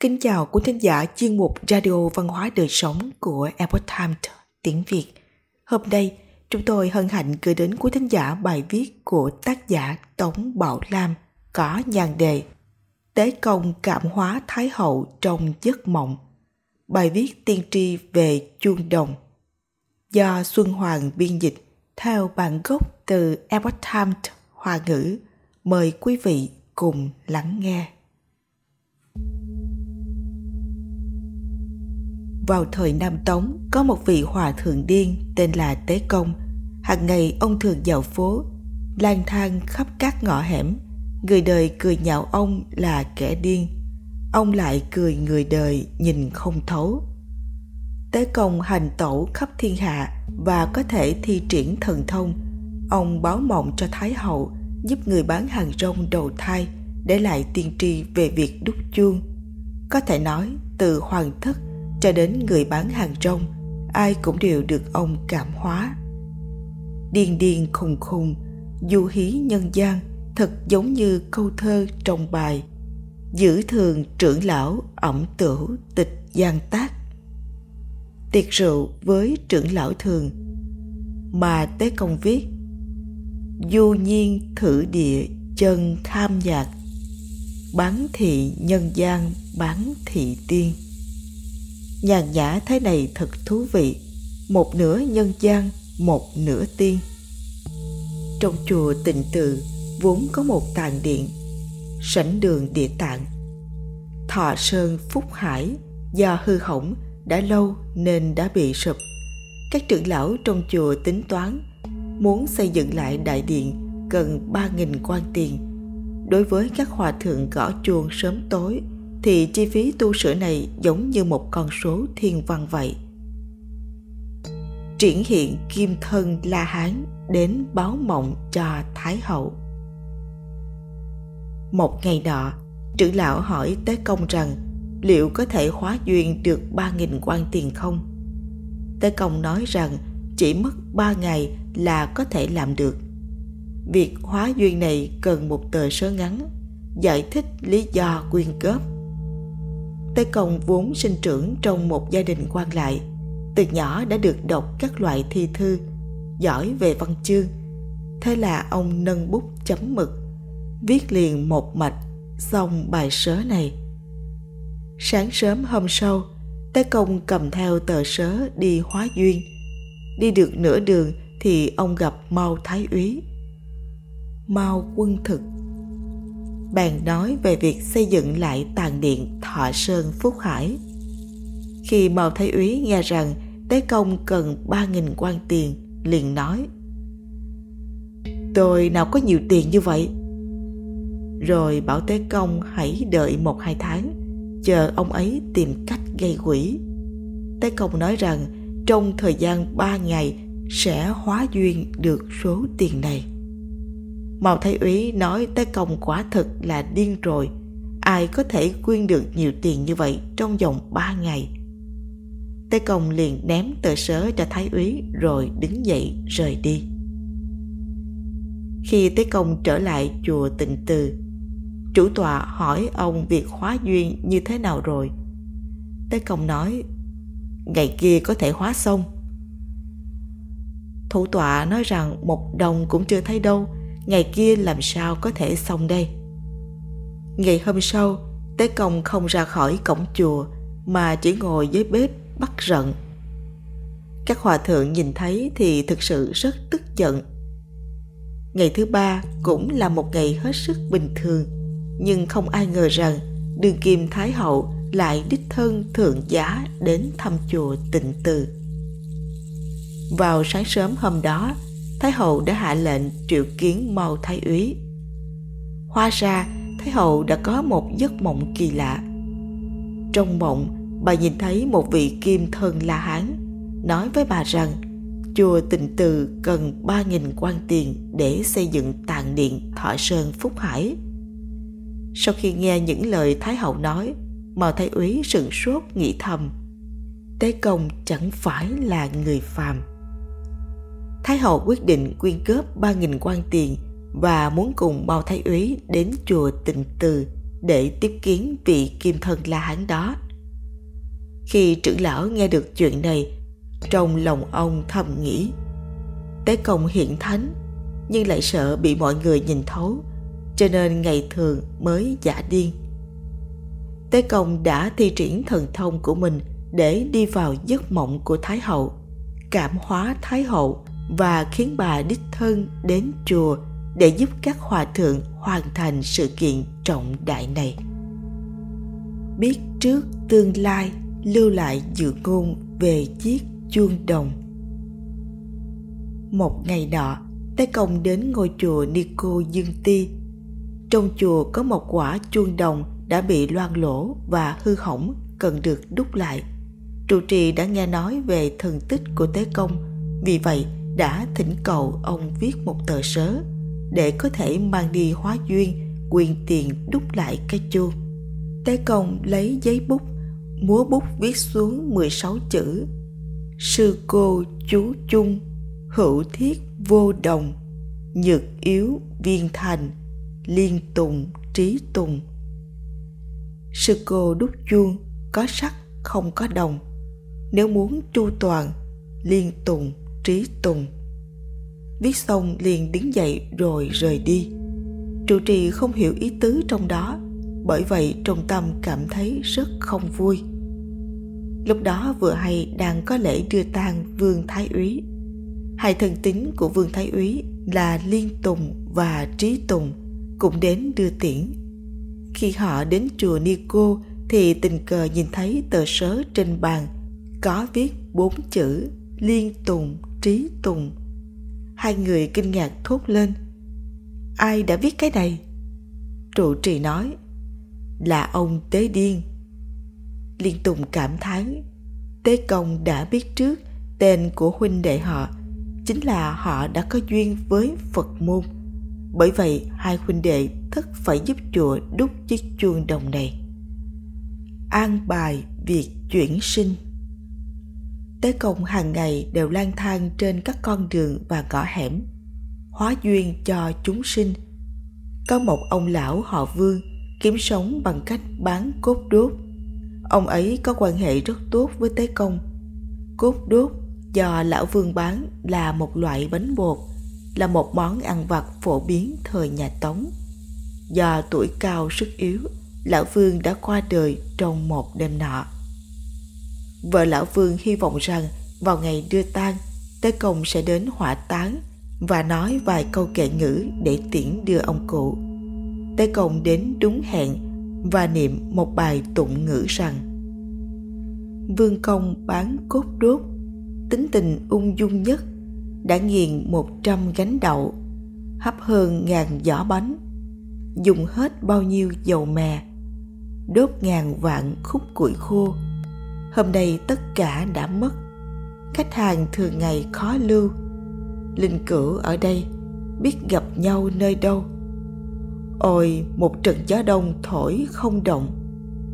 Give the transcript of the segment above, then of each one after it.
Kính chào quý thính giả chuyên mục Radio Văn hóa Đời Sống của Epoch Times tiếng Việt. Hôm nay, chúng tôi hân hạnh gửi đến quý thính giả bài viết của tác giả Tống Bảo Lam có nhan đề Tế công cảm hóa Thái Hậu trong giấc mộng. Bài viết tiên tri về chuông đồng do Xuân Hoàng biên dịch theo bản gốc từ Epoch Times Hoa ngữ. Mời quý vị cùng lắng nghe. Vào thời Nam Tống, có một vị hòa thượng điên tên là Tế Công. Hàng ngày ông thường dạo phố, lang thang khắp các ngõ hẻm. Người đời cười nhạo ông là kẻ điên. Ông lại cười người đời nhìn không thấu. Tế Công hành tẩu khắp thiên hạ và có thể thi triển thần thông. Ông báo mộng cho Thái Hậu giúp người bán hàng rong đầu thai để lại tiên tri về việc đúc chuông. Có thể nói từ hoàng thất cho đến người bán hàng rong, ai cũng đều được ông cảm hóa. Điên điên khùng khùng, du hí nhân gian, thật giống như câu thơ trong bài giữ thường trưởng lão ẩm tửu tịch gian tác tiệc rượu với trưởng lão thường, mà tế công viết, du nhiên thử địa chân tham nhạc, bán thị nhân gian bán thị tiên nhàn nhã thế này thật thú vị. Một nửa nhân gian, một nửa tiên. Trong chùa tịnh tự vốn có một tàn điện, sảnh đường địa tạng. Thọ sơn, phúc hải, do hư hỏng, đã lâu nên đã bị sụp. Các trưởng lão trong chùa tính toán, muốn xây dựng lại đại điện cần ba nghìn quan tiền. Đối với các hòa thượng gõ chuông sớm tối thì chi phí tu sửa này giống như một con số thiên văn vậy. Triển hiện kim thân La Hán đến báo mộng cho Thái Hậu. Một ngày nọ, trưởng lão hỏi Tế Công rằng liệu có thể hóa duyên được ba nghìn quan tiền không? Tế Công nói rằng chỉ mất ba ngày là có thể làm được. Việc hóa duyên này cần một tờ sớ ngắn, giải thích lý do quyên góp Tê Công vốn sinh trưởng trong một gia đình quan lại, từ nhỏ đã được đọc các loại thi thư, giỏi về văn chương. Thế là ông nâng bút chấm mực, viết liền một mạch xong bài sớ này. Sáng sớm hôm sau, Tế Công cầm theo tờ sớ đi hóa duyên. Đi được nửa đường thì ông gặp Mao Thái Úy. Mao quân thực bàn nói về việc xây dựng lại tàn điện Thọ Sơn Phúc Hải. Khi Mao Thái Úy nghe rằng Tế Công cần ba nghìn quan tiền, liền nói Tôi nào có nhiều tiền như vậy? Rồi bảo Tế Công hãy đợi một hai tháng, chờ ông ấy tìm cách gây quỷ. Tế Công nói rằng trong thời gian ba ngày sẽ hóa duyên được số tiền này. Mao Thái Úy nói Tế Công quả thực là điên rồi. Ai có thể quyên được nhiều tiền như vậy trong vòng ba ngày? Tế Công liền ném tờ sớ cho Thái Úy rồi đứng dậy rời đi. Khi Tế Công trở lại chùa Tịnh Từ, chủ tọa hỏi ông việc hóa duyên như thế nào rồi. Tế Công nói, ngày kia có thể hóa xong. Thủ tọa nói rằng một đồng cũng chưa thấy đâu, ngày kia làm sao có thể xong đây? Ngày hôm sau, tế công không ra khỏi cổng chùa, mà chỉ ngồi dưới bếp bắt rận. Các hòa thượng nhìn thấy thì thực sự rất tức giận. Ngày thứ ba cũng là một ngày hết sức bình thường, nhưng không ai ngờ rằng đường kim thái hậu lại đích thân thượng giá đến thăm chùa tịnh từ. Vào sáng sớm hôm đó Thái hậu đã hạ lệnh triệu kiến Mao Thái úy. Hóa ra, Thái hậu đã có một giấc mộng kỳ lạ. Trong mộng, bà nhìn thấy một vị kim thân La Hán nói với bà rằng chùa Tịnh Từ cần ba nghìn quan tiền để xây dựng tàn điện Thọ Sơn Phúc Hải. Sau khi nghe những lời Thái hậu nói, Mao Thái úy sửng sốt nghĩ thầm. Tế công chẳng phải là người phàm. Thái hậu quyết định quyên góp ba nghìn quan tiền và muốn cùng bao thái úy đến chùa tịnh từ để tiếp kiến vị kim thân la hán đó. Khi trưởng lão nghe được chuyện này, trong lòng ông thầm nghĩ, tế công hiện thánh, nhưng lại sợ bị mọi người nhìn thấu, cho nên ngày thường mới giả điên. Tế công đã thi triển thần thông của mình để đi vào giấc mộng của thái hậu, cảm hóa thái hậu và khiến bà đích thân đến chùa để giúp các hòa thượng hoàn thành sự kiện trọng đại này. Biết trước tương lai lưu lại dự ngôn về chiếc chuông đồng. Một ngày nọ tế công đến ngôi chùa nico dương ti. Trong chùa có một quả chuông đồng đã bị loang lỗ và hư hỏng, cần được đúc lại. Trụ trì đã nghe nói về thần tích của tế công, vì vậy đã thỉnh cầu ông viết một tờ sớ để có thể mang đi hóa duyên, quyền tiền đúc lại cái chuông tế công lấy giấy bút, múa bút viết xuống 16 chữ, Sư cô chú chung, Hữu thiết vô đồng, Nhược yếu viên thành, Liên tùng trí tùng. Sư cô đúc chuông Có sắc không có đồng, Nếu muốn chu toàn Liên tùng trí tùng Viết xong liền đứng dậy rồi rời đi Trụ trì không hiểu ý tứ trong đó Bởi vậy trong tâm cảm thấy rất không vui Lúc đó vừa hay đang có lễ đưa tang Vương Thái Úy. Hai thân tín của Vương Thái Úy là Liên Tùng và Trí Tùng cũng đến đưa tiễn. Khi họ đến chùa Ni Cô thì tình cờ nhìn thấy tờ sớ trên bàn có viết bốn chữ Liên Tùng, Trí Tùng. Hai người kinh ngạc thốt lên. Ai đã viết cái này? Trụ trì nói là ông Tế Điên liên tùng cảm thán tế công đã biết trước tên của huynh đệ họ, chính là họ đã có duyên với phật môn bởi vậy, hai huynh đệ thất phải giúp chùa đúc chiếc chuông đồng này an bài việc chuyển sinh tế công hàng ngày đều lang thang trên các con đường và ngõ hẻm hóa duyên cho chúng sinh có một ông lão họ vương kiếm sống bằng cách bán cốt đốt Ông ấy có quan hệ rất tốt với Tế Công. Cốt đốt do lão vương bán là một loại bánh bột, là một món ăn vặt phổ biến thời nhà Tống. Do tuổi cao sức yếu, lão vương đã qua đời trong một đêm nọ. Vợ lão vương hy vọng rằng vào ngày đưa tang, Tế Công sẽ đến hỏa táng và nói vài câu kệ ngữ để tiễn đưa ông cụ. Tế Công đến đúng hẹn và niệm một bài tụng ngữ rằng Vương công bán cốt đốt Tính tình ung dung nhất Đã nghiền một trăm gánh đậu Hấp hơn ngàn giỏ bánh Dùng hết bao nhiêu dầu mè Đốt ngàn vạn khúc củi khô Hôm nay tất cả đã mất. Khách hàng thường ngày khó lưu. Linh cửu ở đây, Biết gặp nhau nơi đâu. Ôi, một trận gió đông thổi không động.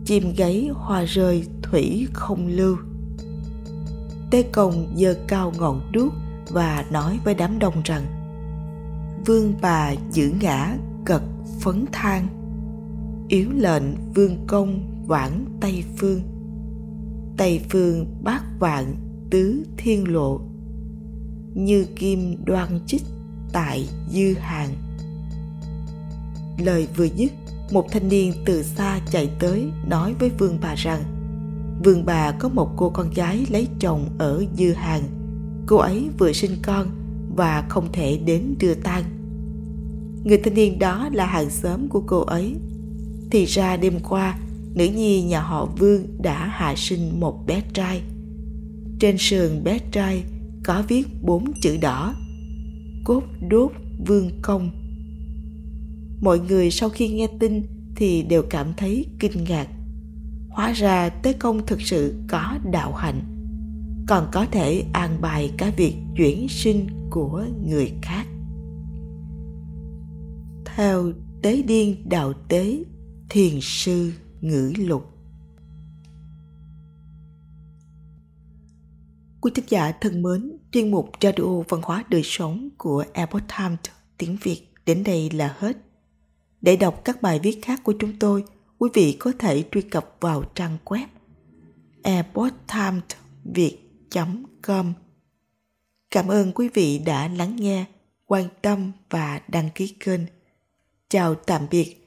Chim gáy hoa rơi thủy không lưu. Tế Công giơ cao ngọn đuốc và nói với đám đông rằng, Vương bà giữ ngã cật phấn thang. Yếu lệnh vương công vãn Tây Phương. Tây Phương bát vạn tứ thiên lộ, Như kim đoan chích tại dư hàng. Lời vừa dứt, một thanh niên từ xa chạy tới nói với vương bà rằng, vương bà có một cô con gái lấy chồng ở dư hàng. Cô ấy vừa sinh con và không thể đến đưa tang. Người thanh niên đó là hàng xóm của cô ấy. Thì ra đêm qua nữ nhi nhà họ vương đã hạ sinh một bé trai. Trên sườn bé trai có viết bốn chữ đỏ, cốt đốt vương công. Mọi người sau khi nghe tin thì đều cảm thấy kinh ngạc. Hóa ra tế công thực sự có đạo hạnh, còn có thể an bài cả việc chuyển sinh của người khác. Theo tế điên đạo tế thiền sư ngữ lục Quý thính giả thân mến, chuyên mục Radio Văn hóa Đời Sống của Epoch Times tiếng Việt đến đây là hết. Để đọc các bài viết khác của chúng tôi, quý vị có thể truy cập vào trang web epochtimesviet.com. Cảm ơn quý vị đã lắng nghe, quan tâm và đăng ký kênh. Chào tạm biệt